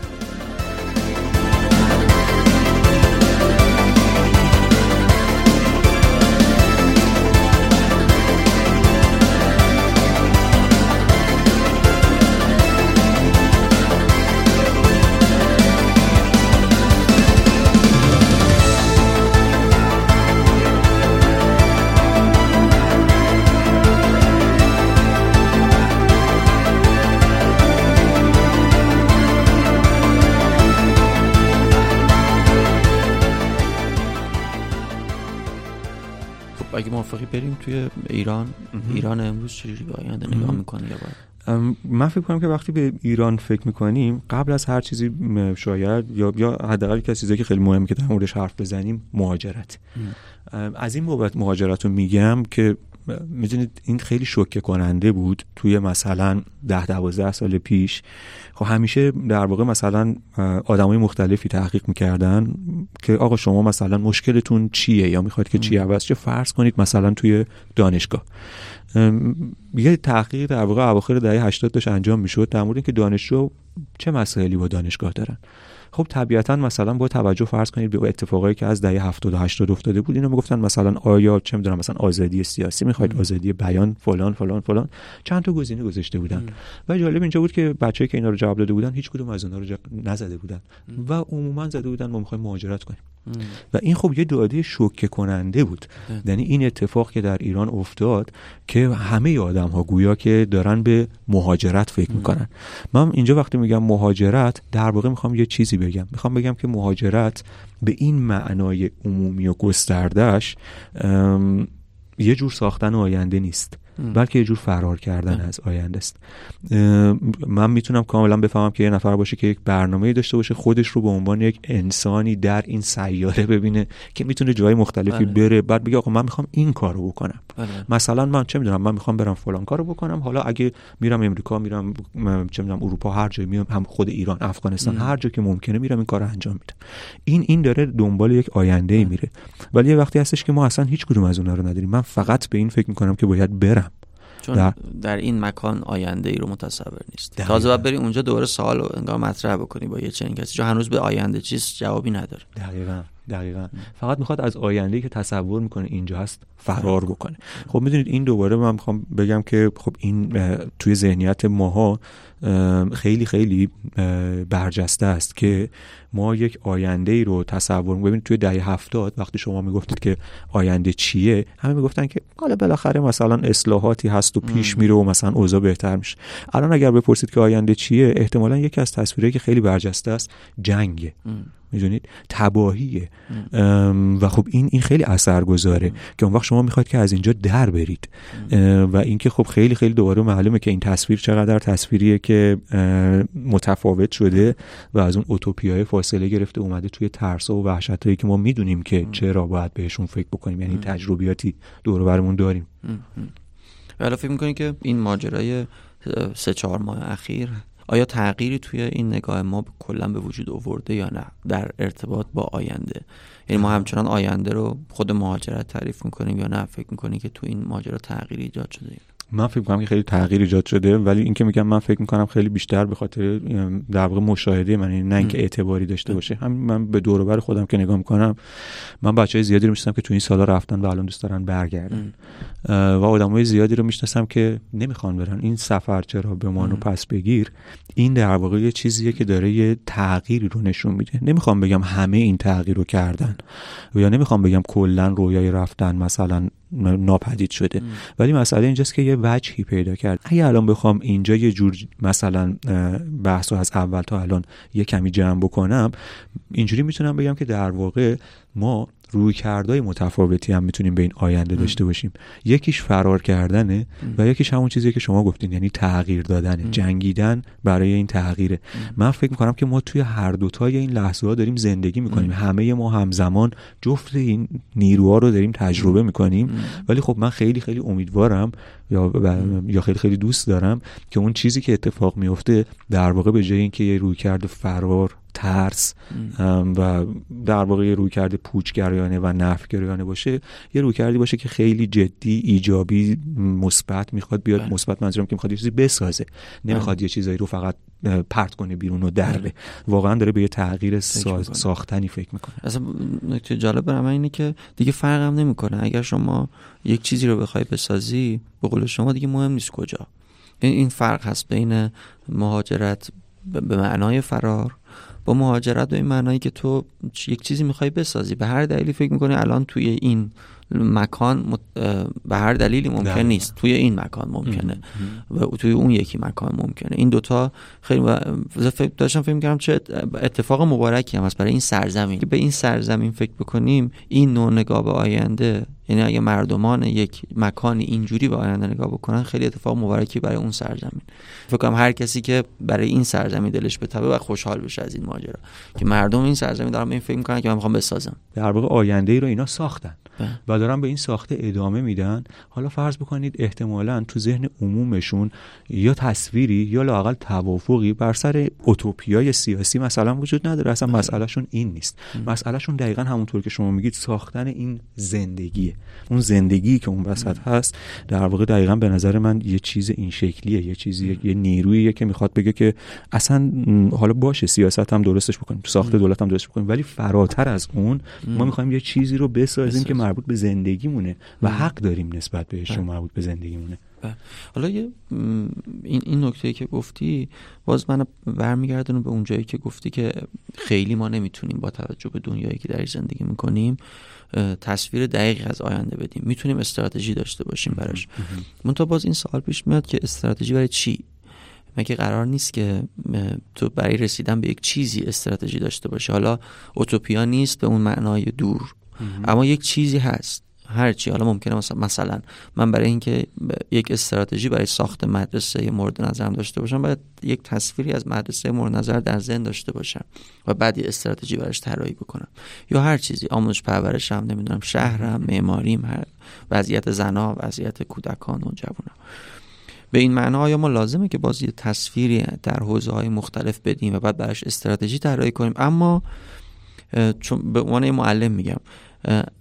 بریم توی ایران. ایران امروز چجوری به آینده نگاه می‌کنه یا باید
من فکر کنم که وقتی به ایران فکر می‌کنیم قبل از هر چیزی شاید یا یا حداقل کسی چیزی که خیلی مهمه که در موردش حرف بزنیم مهاجرت. از این بابت مهاجرت رو میگم که می‌دونید این خیلی شوکه کننده بود توی مثلا ده دوازده سال پیش. خب همیشه در واقع مثلا آدمای مختلفی تحقیق می‌کردن که آقا شما مثلا مشکلتون چیه یا می‌خواید که چی عوض چه فرض کنید مثلا توی دانشگاه. یه تحقیق در واقع اواخر دهه 80 داشت انجام می‌شد در مورد اینکه دانشجو چه مسائلی با دانشگاه دارن. خب طبیعتا مثلا با توجه فرض کنید به اتفاقایی که از دهه 70 و 80 افتاده بود اینو می‌گفتن مثلا آیا چه می‌دونم مثلا آزادی سیاسی می‌خواید آزادی بیان فلان فلان فلان. چند تا گزینه گذاشته بودن. و جالب اینجا بود که بچه‌ای که اینا رو جواب داده بودن هیچ کدوم از اونها رو نزده بودن. و عموما زده بودن ما می‌خوایم مهاجرت کنیم. و این خب یه داده شوکه کننده بود. یعنی این اتفاق که در ایران افتاد که همه آدم ها گویا که دارن به مهاجرت فکر می‌کنن. من اینجا وقتی میگم مهاجرت در واقع می‌خوام یه چیزی بگم. می‌خوام بگم که مهاجرت به این معنای عمومی و گستردهش یه جور ساختن آینده نیست. بلکه یه جور فرار کردن از آینده است. من می‌تونم کاملا بفهمم که یه نفر باشه که یک برنامه داشته باشه خودش رو به عنوان یک انسانی در این سیاره ببینه که می‌تونه جای مختلفی بله. بره. بعد بگه آقا من می‌خوام این کارو بکنم. بله. مثلا من چه می‌دونم من می‌خوام برم فلان کارو بکنم. حالا اگه میرم امریکا میرم چه می‌دونم اروپا هر جایی میام هم خود ایران افغانستان هر جا که ممکنه میرم این کارو انجام میدم. این این داره دنبال یک آینده ای میره. ولی یه وقتی هستش که ما اصلا هیچ کدوم از اونها رو نداریم. من فقط به این فکر می‌کنم که باید برم.
چون در, در این مکان آینده ای رو متصور نیست. تازه باید بری اونجا دوباره سوال رو انگار مطرح بکنی با یه چنین کسی. چون هنوز به آینده چیز جوابی نداره.
دقیقا. دقیقا. فقط می‌خواد از آینده که تصور می‌کنه اینجا هست فرار بکنه. خب می‌دونید این دوباره من می‌خوام بگم که خب این توی ذهنیت ماها خیلی خیلی برجسته است که ما یک آینده ای رو تصور ببینید توی دهه هفتاد وقتی شما می‌گفتید که آینده چیه همه می‌گفتن که حالا بالاخره مثلا اصلاحاتی هست و پیش میره و مثلا اوضاع بهتر میشه. الان اگر بپرسید که آینده چیه احتمالا یکی از تصویرهایی که خیلی برجسته است جنگه. می‌دونید؟ تباهیه. و خب این این خیلی اثرگذاره که اون وقت شما می‌خواید که از اینجا در برید. و اینکه خب خیلی خیلی دوباره معلومه که این تصویر چقدر تصویریه که متفاوت شده و از اون اوتوپیای فاصله گرفته اومده توی ترس و وحشتایی که ما می‌دونیم که چرا باید بهشون فکر بکنیم. یعنی تجربیاتی دور برمون داریم.
حالا فکر می‌کنید که این ماجرای سه چهار ماه اخیر آیا تغییری توی این نگاه ما کلا به وجود آورده یا نه در ارتباط با آینده؟ یعنی ما همچنان آینده رو خود مهاجرت تعریف می‌کنیم یا نه؟ فکر می‌کنیم که تو این ماجرا تغییری ایجاد شده؟
من فکر می‌کنم که خیلی تغییر ایجاد شده ولی اینکه میگم من فکر می‌کنم خیلی بیشتر به خاطر در واقع مشاهده من نه اینکه اعتباری داشته باشه. همین من به دور بر خودم که نگاه می‌کنم من بچه های زیادی رو می‌شناسم که تو این سالا رفتن و الان دوست دارن برگردن. و های زیادی رو می‌شناسم که نمی‌خوان برن. این سفر چرا به ما پس بگیر؟ این در واقع یه چیزیه که داره یه تغییری رو نشون میده. نمی‌خوام بگم همه این تغییر رو کردن. یا نمی‌خوام بگم کلا رویای رفتن مثلا ناپدید شده. ولی مسئله اینجاست که یه وجهی پیدا کرد. اگه الان بخوام اینجا یه جور مثلا بحث از اول تا الان یه کمی جمع بکنم اینجوری می‌تونم بگم که در واقع ما روی کردهای متفاوتی هم می‌تونیم به این آینده داشته باشیم. یکیش فرار کردنه و یکیش همون چیزی که شما گفتین یعنی تغییر دادنه جنگیدن برای این تغییره. من فکر می‌کنم که ما توی هر دوتای این لحظه ها داریم زندگی می‌کنیم. همه ما همزمان جفت این نیروها رو داریم تجربه می‌کنیم. ولی خب من خیلی خیلی امیدوارم یا یا خیلی خیلی دوست دارم که اون چیزی که اتفاق میفته در واقع به جای اینکه یه رویکرد فرار ترس و در واقع یه رویکرد پوچگرایانه و نفگرایانه باشه. یه رویکردی باشه که خیلی جدی ایجابی مثبت می‌خواد بیاد بله. مثبت منظورم که می‌خواد یه چیزی بسازه. نمی‌خواد یه چیزایی رو فقط پرت کنه بیرون و دره بله. واقعا داره به یه تغییر ساختنی فکر می‌کنه.
اصلا نکته جالب برام اینه که دیگه فرقم نمی‌کنه. اگر شما یک چیزی رو بخوای بسازی به قول شما دیگه مهم نیست کجا. این فرق هست بین مهاجرت به معنای فرار با مهاجرت به این معنایی که تو یک چیزی می‌خوای بسازی. به هر دلیلی فکر می‌کنی الان توی این مکان به هر دلیلی ممکن نیست. توی این مکان ممکنه. و توی اون یکی مکان ممکنه. این دوتا خیلی داشتم فکر می‌کردم چه اتفاق مبارکی هم هست برای این سرزمین. که به این سرزمین فکر بکنیم این نوع نگاه به آینده یعنی اگه مردمان یک مکانی اینجوری به آینده نگاه بکنن خیلی اتفاق مبارکی برای اون سرزمین. فکر کنم هر کسی که برای این سرزمین دلش بتابه و خوشحال بشه از این ماجرا. که مردم این سرزمین دارن این فکر می‌کنن که من می‌خوام بسازم.
در واقع آینده ای رو اینا ساختن. و دارن به این ساخته ادامه میدن. حالا فرض بکنید احتمالا تو ذهن عمومشون یا تصویری یا لاقل توافقی بر سر اوتوپیای سیاسی مثلا وجود نداره. اصلا
بله.
مسئلهشون این نیست. مسئلهشون دقیقا همونطور که شما میگید ساختن این زندگیه. اون زندگی که اون وسط هست در واقع دقیقا به نظر من یه چیز این شکلیه. یه چیزی یه نیروییه که می‌خواد بگه که اصلا حالا باشه سیاست هم درستش بکنیم ساخت دولت هم درستش بکنیم ولی فراتر از اون ما می‌خوایم یه چیزی رو بسازیم. که. مربوط به زندگیمونه و حق داریم نسبت بهش و مربوط به زندگیمونه.
بله. حالا یه این این نکته که گفتی باز من برمیگردونم به اون جایی که گفتی که خیلی ما نمی‌تونیم با توجه به دنیایی که درش زندگی می‌کنیم تصویر دقیقی از آینده بدیم. می‌تونیم استراتژی داشته باشیم براش. منتها باز این سوال پیش میاد که استراتژی برای چی؟ مگه قرار نیست که تو برای رسیدن به یک چیزی استراتژی داشته باشی؟ حالا اوتوپیا نیست به اون معنای دور. اما یک چیزی هست. هرچی حالا ممکنه مثلا, مثلا من برای اینکه یک استراتژی برای ساخت مدرسه مورد نظرم داشته باشم باید یک تصویری از مدرسه مورد نظر در ذهن داشته باشم و بعد یه استراتژی براش طراحی بکنم. یا هر چیزی. آموزش پرورشم نمی‌دونم شهرم معماریم هر وضعیت زنا وضعیت کودکان و جوانان به این معنا آیا ما لازمه که باز یه تصویری در حوزه های مختلف بدیم و بعد براش استراتژی طراحی کنیم؟ اما چون به عنوان معلم میگم.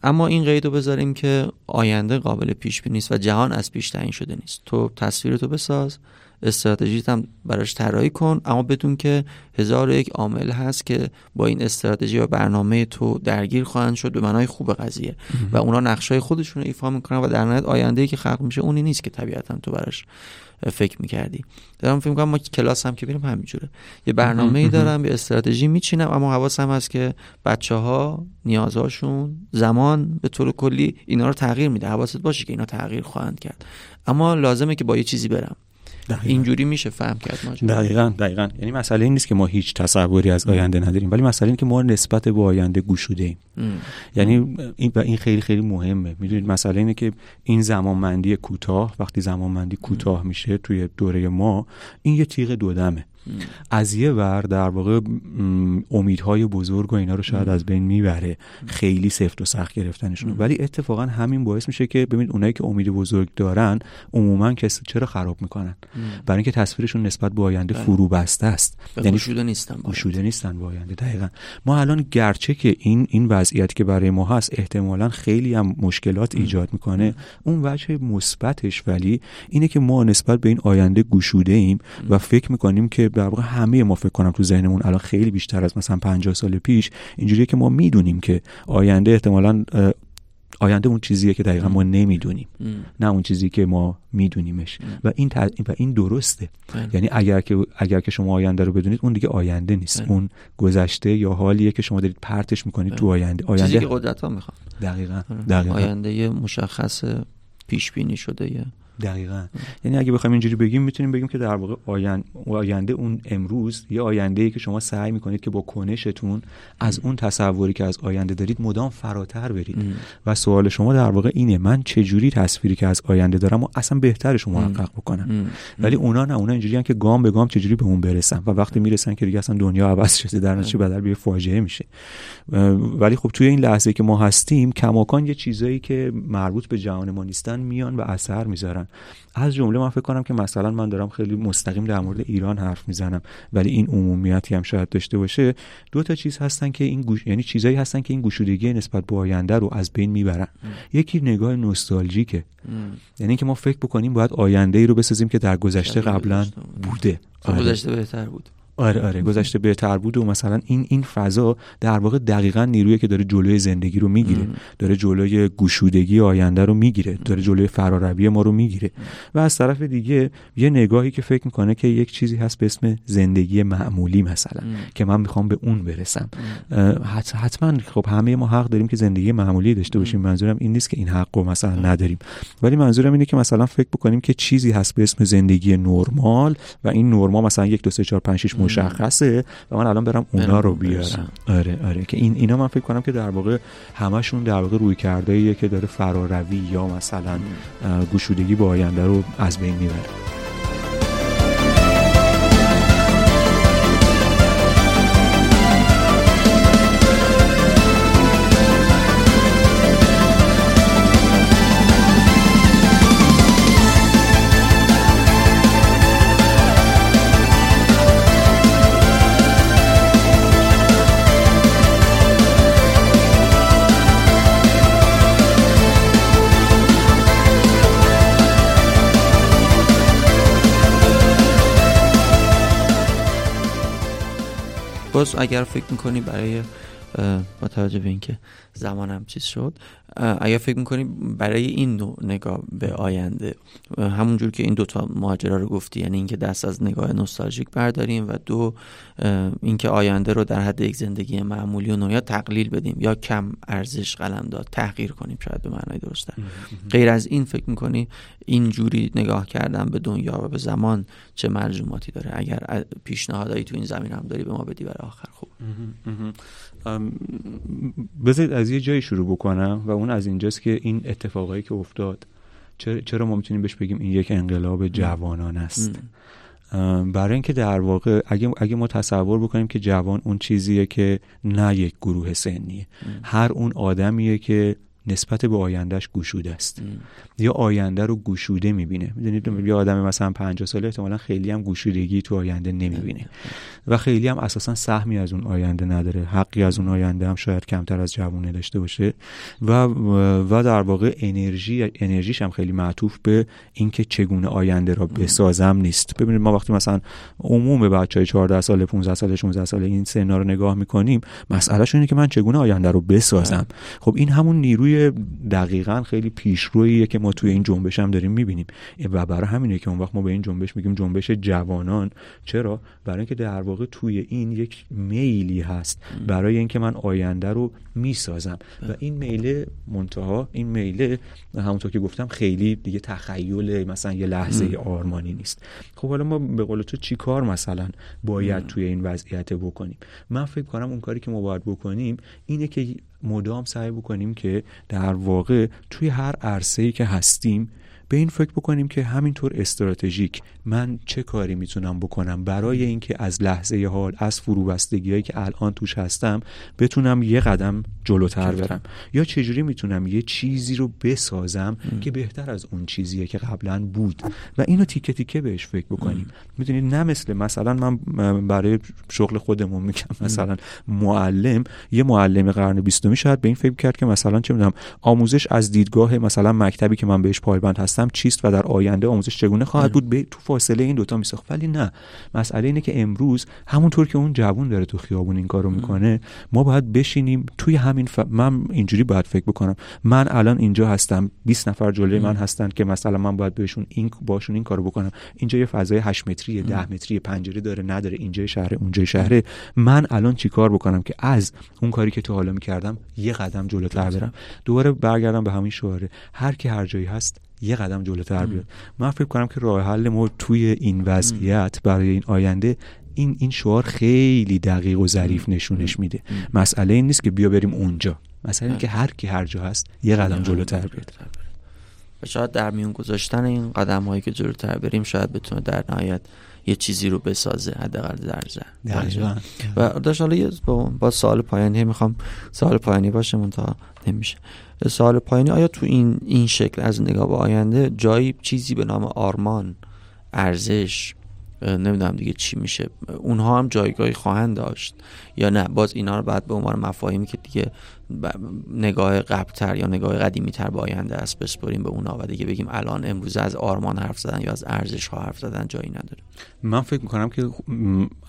اما این قید رو بذاریم که آینده قابل پیش بینی نیست و جهان از پیش تعیین شده نیست. تو تصویرتو بساز. استراتژیت هم براش طراحی کن اما بدون که هزار و یک عامل هست که با این استراتژی و برنامه تو درگیر خواهند شد. به معنای خوب قضیه. و اونا نقشای خودشون رو ایفا می‌کنن و در نهایت آینده که خلق میشه اونی نیست که طبیعتا تو براش فکر می‌کردی. دارم فکر می‌کنم ما کلاس هم که بریم همینجوره. یه برنامه ای دارم یه استراتژی میچینم اما حواسم هست که بچه ها نیازهاشون زمان به طور کلی اینا رو تغییر میده. حواست باشه که اینا تغییر خواهند کرد. اما لازمه که با یه چیزی برم. اینجوری میشه فهم کرد ماجرا.
دقیقا دقیقا. یعنی مسئله این نیست که ما هیچ تصوری از آینده نداریم ولی مسئله اینه که ما نسبت به آینده گوشوده ایم.
ام.
یعنی این و این خیلی خیلی مهمه. می‌دونید مسئله اینه که این زمانمندی کوتاه وقتی زمانمندی کوتاه میشه توی دوره ما این یه تیغ دودمه از یه ور در واقع امیدهای بزرگ و اینا رو شاید از بین می‌بره. خیلی سفت و سخت گرفتنشون. ولی اتفاقا همین باعث میشه که ببینید اونایی که امید بزرگ دارن عموما کسی چرا خراب می‌کنن؟ برای اینکه تصویرشون نسبت به آینده فرو بسته است.
به گشوده نیستم باید.
گشوده نیستن با آینده دقیقا. ما الان گرچه که این این وضعیتی که برای ما هست احتمالا خیلی هم مشکلات ایجاد می‌کنه. اون وجه مثبتش ولی اینه که ما نسبت به این آینده گشوده ایم و فکر می‌کنیم که در واقع همه ما فکر کنم تو ذهنمون الان خیلی بیشتر از مثلا 50 سال پیش اینجوریه که ما می‌دونیم که آینده احتمالا آینده اون چیزیه که دقیقا ما نمی‌دونیم
ام.
نه اون چیزی که ما میدونیمش. و این و این درسته.
بله.
یعنی اگر که اگر که شما آینده رو بدونید اون دیگه آینده نیست.
بله.
اون گذشته یا حالیه که شما دارید پرتش می‌کنید تو آینده.
چیزی
آینده
که قدرت ها می‌خوان.
دقیقا دقیقا.
آینده مشخص پیش بینی شده یه
دقیقا. یعنی اگه بخوایم اینجوری بگیم می‌تونیم بگیم که در واقع آین- آینده اون امروز یه آینده ای که شما سعی می‌کنید که با کنشتون از اون تصوری که از آینده دارید مدام فراتر برید. و سوال شما در واقع اینه من چه جوری تصویری که از آینده دارم و اصلا بهترش محقق بکنم؟
ام.
ولی اونا نه اونا اینجوریان که گام به گام چجوری به اون برسن و وقتی می‌رسن که دیگه اصلا دنیا عوض شده در نتیجه بدل به فاجعه میشه. ولی خب توی این لحظه که ما هستیم کماکان یه چیزایی که مربوط به جهان ما نیستن میان و اثر می‌ذارن. از جمله من فکر کنم که مثلا من دارم خیلی مستقیم در مورد ایران حرف می‌زنم ولی این عمومیتی هم شاید داشته باشه. دو تا چیز هستن که این گوش... یعنی چیزایی هستن که این گشودگی نسبت به آینده رو از بین می‌برن. یکی نگاه نوستالژیکه.
ام.
یعنی اینکه ما فکر بکنیم باید آینده ای رو بسازیم که در گذشته قبلا. بوده.
خب
آره.
گذشته بهتر بود.
آره آره گذشته بهتر بود و مثلا این این فضا در واقع دقیقا نیرویی که داره جلوی زندگی رو می‌گیره داره جلوی گشودگی آینده رو می‌گیره داره جلوی فراربی ما رو می‌گیره و از طرف دیگه یه نگاهی که فکر می‌کنه که یک چیزی هست به اسم زندگی معمولی مثلا که من می‌خوام به اون برسم. حتما خب همه ما حق داریم که زندگی معمولی داشته باشیم منظورم این نیست که این حق رو مثلا نداریم. ولی منظورم اینه که مثلا فکر بکنیم که چیزی هست به اسم زندگی نرمال و این نرمال مثلا یک دو سه چهار پنج مشخصه و من الان برم اونا رو بیارم. آره آره. که این اینا من فکر کنم که در واقع همشون در واقع روی کرده که داره فراروی یا مثلا گشودگی با آینده رو از بین می‌بره.
باز اگر فکر می‌کنی برای با توجه به اینکه زمانم چیز شد. اگر فکر می‌کنی برای این نوع نگاه به آینده همونجور که این دوتا ماجرا رو گفتی یعنی اینکه دست از نگاه نوستالژیک برداریم و دو اینکه آینده رو در حد یک زندگی معمولی و نویا تقلیل بدیم یا کم ارزش قلم داد تحقیر کنیم شاید به معنای درسته. غیر از این فکر می‌کنی اینجوری نگاه کردن به دنیا و به زمان چه ملزوماتی داره؟ اگر پیشنهادایی تو این زمین هم داری به ما بدی برای آخر خوب.
بذارید از یه جایی شروع بکنم و اون از اینجاست که این اتفاقایی که افتاد چرا ما می‌تونیم بهش بگیم این یک انقلاب جوانان است؟ برای اینکه در واقع اگه, اگه ما تصور بکنیم که جوان اون چیزیه که نه یک گروه سنیه. هر اون آدمیه که نسبت به آیندهش گشوده است. یا آینده رو گشوده می‌بینه. می‌دونید یه آدم مثلا 50 ساله احتمالا خیلی هم گشودگی تو آینده نمی‌بینه. و خیلی هم اساسا سهمی از اون آینده نداره. حقی از اون آینده هم شاید کمتر از جوونه داشته باشه. و و در واقع انرژی انرژیش هم خیلی معطوف به اینکه چگونه آینده را بسازم نیست. ببینید ما وقتی مثلا عموم بچهای 14 ساله 15 ساله 16 ساله این سنا رو نگاه می‌کنیم مسئله اینه که من چگونه آینده رو بسازم؟ خب این همون نیروی دقیقا خیلی پیشروییه که ما توی این جنبش هم داریم می‌بینیم. و برای همینه که اون وقت ما به این جنبش میگیم جنبش جوانان. چرا؟ برای اینکه در واقع توی این یک میلی هست. برای اینکه من آینده رو می‌سازم. و این میله منتها این میله همونطور که گفتم خیلی دیگه تخیل مثلا یه لحظه آرمانی نیست. خب حالا ما به قول تو چی کار مثلا باید توی این وضعیت بکنیم؟ من فکر کنم اون کاری که ما باید بکنیم اینه که مدام سعی بکنیم که در واقع توی هر عرصه‌ای که هستیم به این فکر بکنیم که همینطور استراتژیک من چه کاری می‌تونم بکنم برای اینکه از لحظه حال از فروبستگی که الان توش هستم بتونم یه قدم جلوتر برم. یا چجوری می‌تونم یه چیزی رو بسازم که بهتر از اون چیزیه که قبلا بود؟ و اینو تیکه تیکه بهش فکر بکنیم. می‌دونید نه مثل مثلا من برای شغل خودمون میگم مثلا معلم یه معلم قرن بیستمی شاید به این فکر کرد که مثلا چه می‌دونم آموزش از دیدگاه مثلا مکتبی که من بهش پایبند هستم چیست و در آینده آموزش چگونه خواهد بود؟ به تو فاصله این دوتا میساخت. ولی نه. مسئله اینه که امروز همونطور که اون جوون داره تو خیابون این کارو می‌کنه ما باید بشینیم توی همین ف... من اینجوری باید فکر بکنم. من الان اینجا هستم. 20 نفر جلوی من هستن که مثلا من باید بهشون این باشون این کارو بکنم. اینجا یه فضای 8 متری 10 متری پنجره داره نداره. اینجا شهر اونجا شهره. من الان چیکار بکنم که از اون کاری که تو حالا می‌کردم یه قدم جلوتر. برم. دوباره برگردم به همین شعاره. هر کی هر جایی هست یه قدم جلوتر بیاد. من فکر کنم که راه حل ما توی این وضعیت برای این آینده این این شعار خیلی دقیق و ظریف نشونش میده. مسئله این نیست که بیا بریم اونجا. مسئله این که هر کی هر جا هست یه قدم جلوتر بیاد.
و شاید در میون گذاشتن این قدم هایی که جلوتر بریم شاید بتونه در نهایت یه چیزی رو بسازه حداقل در و داشت حالا با, با سوال پایانی می‌خوام سوال پایانی باشه منتها نمیشه. سال پایانی آیا تو این این شکل از نگاه به آینده جایی چیزی به نام آرمان ارزش نمی‌دونم دیگه چی میشه اونها هم جایگاهی خواهند داشت یا نه؟ باز اینا رو بعد به عنوان مفاهیمی که دیگه نگاه قبلتر یا نگاه قدیمی تر به آینده است بسپریم به اونا و دیگه بگیم الان امروز از آرمان حرف زدن یا از ارزش ها حرف زدن جایی نداره
من فکر می‌کنم که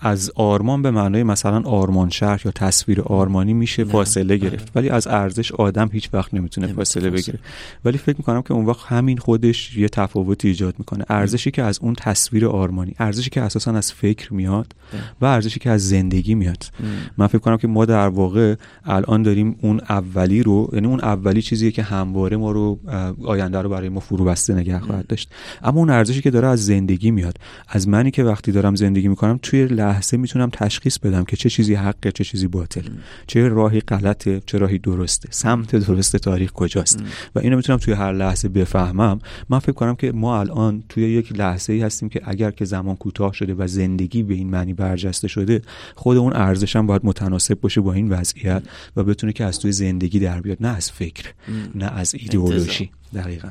از آرمان به معنای مثلا آرمان شهر یا تصویر آرمانی میشه فاصله گرفت. ولی از ارزش آدم هیچ وقت نمی‌تونه فاصله بگیره. ولی فکر می‌کنم که اون وقت همین خودش یه تفاوتی ایجاد می‌کنه. ارزشی که از اون تصویر آرمانی ارزشی که اساسا از فکر میاد و ارزشی که از زندگی میاد. من فکر کنم که ما در واقع الان داریم اون اون اولی رو یعنی اون اولی چیزیه که همواره ما رو آینده رو برای ما فرو بسته نگه خواهد داشت. اما اون ارزشی که داره از زندگی میاد. از منی که وقتی دارم زندگی می‌کنم توی لحظه می‌تونم تشخیص بدم که چه چیزی حقه چه چیزی باطل. چه راهی غلطه چه راهی درسته. سمت درست تاریخ کجاست؟ و اینو می‌تونم توی هر لحظه بفهمم. من فکر کنم که ما الان توی یک لحظه ای هستیم که اگر که زمان کوتاه شده و زندگی به این معنی برجسته شده خود اون ارزش هم باید متناسب باشه با این وضعیت و بتونه که از توی زندگی در بیاد نه از فکر نه از ایدئولوژی. دقیقا.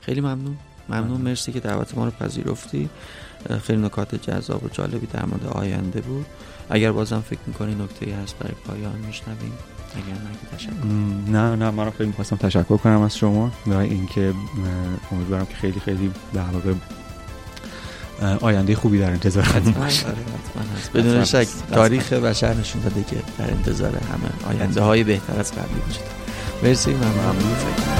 خیلی ممنون. ممنون. مرسی که دعوت ما رو پذیرفتی. خیلی نکات جذاب و جالبی در مورد آینده بود. اگر بازم فکر می‌کنی نکته هست برای پایان میشنویم. اگر تشکر.
نه نه من خیلی می‌خواستم تشکر کنم از شما. و اینکه امیدوارم که خیلی خیلی واقع آینده خوبی در انتظار
حتما بدون شک تاریخ بشر نشون داده که در انتظار همه. آینده های بهتر از قبلی وجود مرسی من ممنون.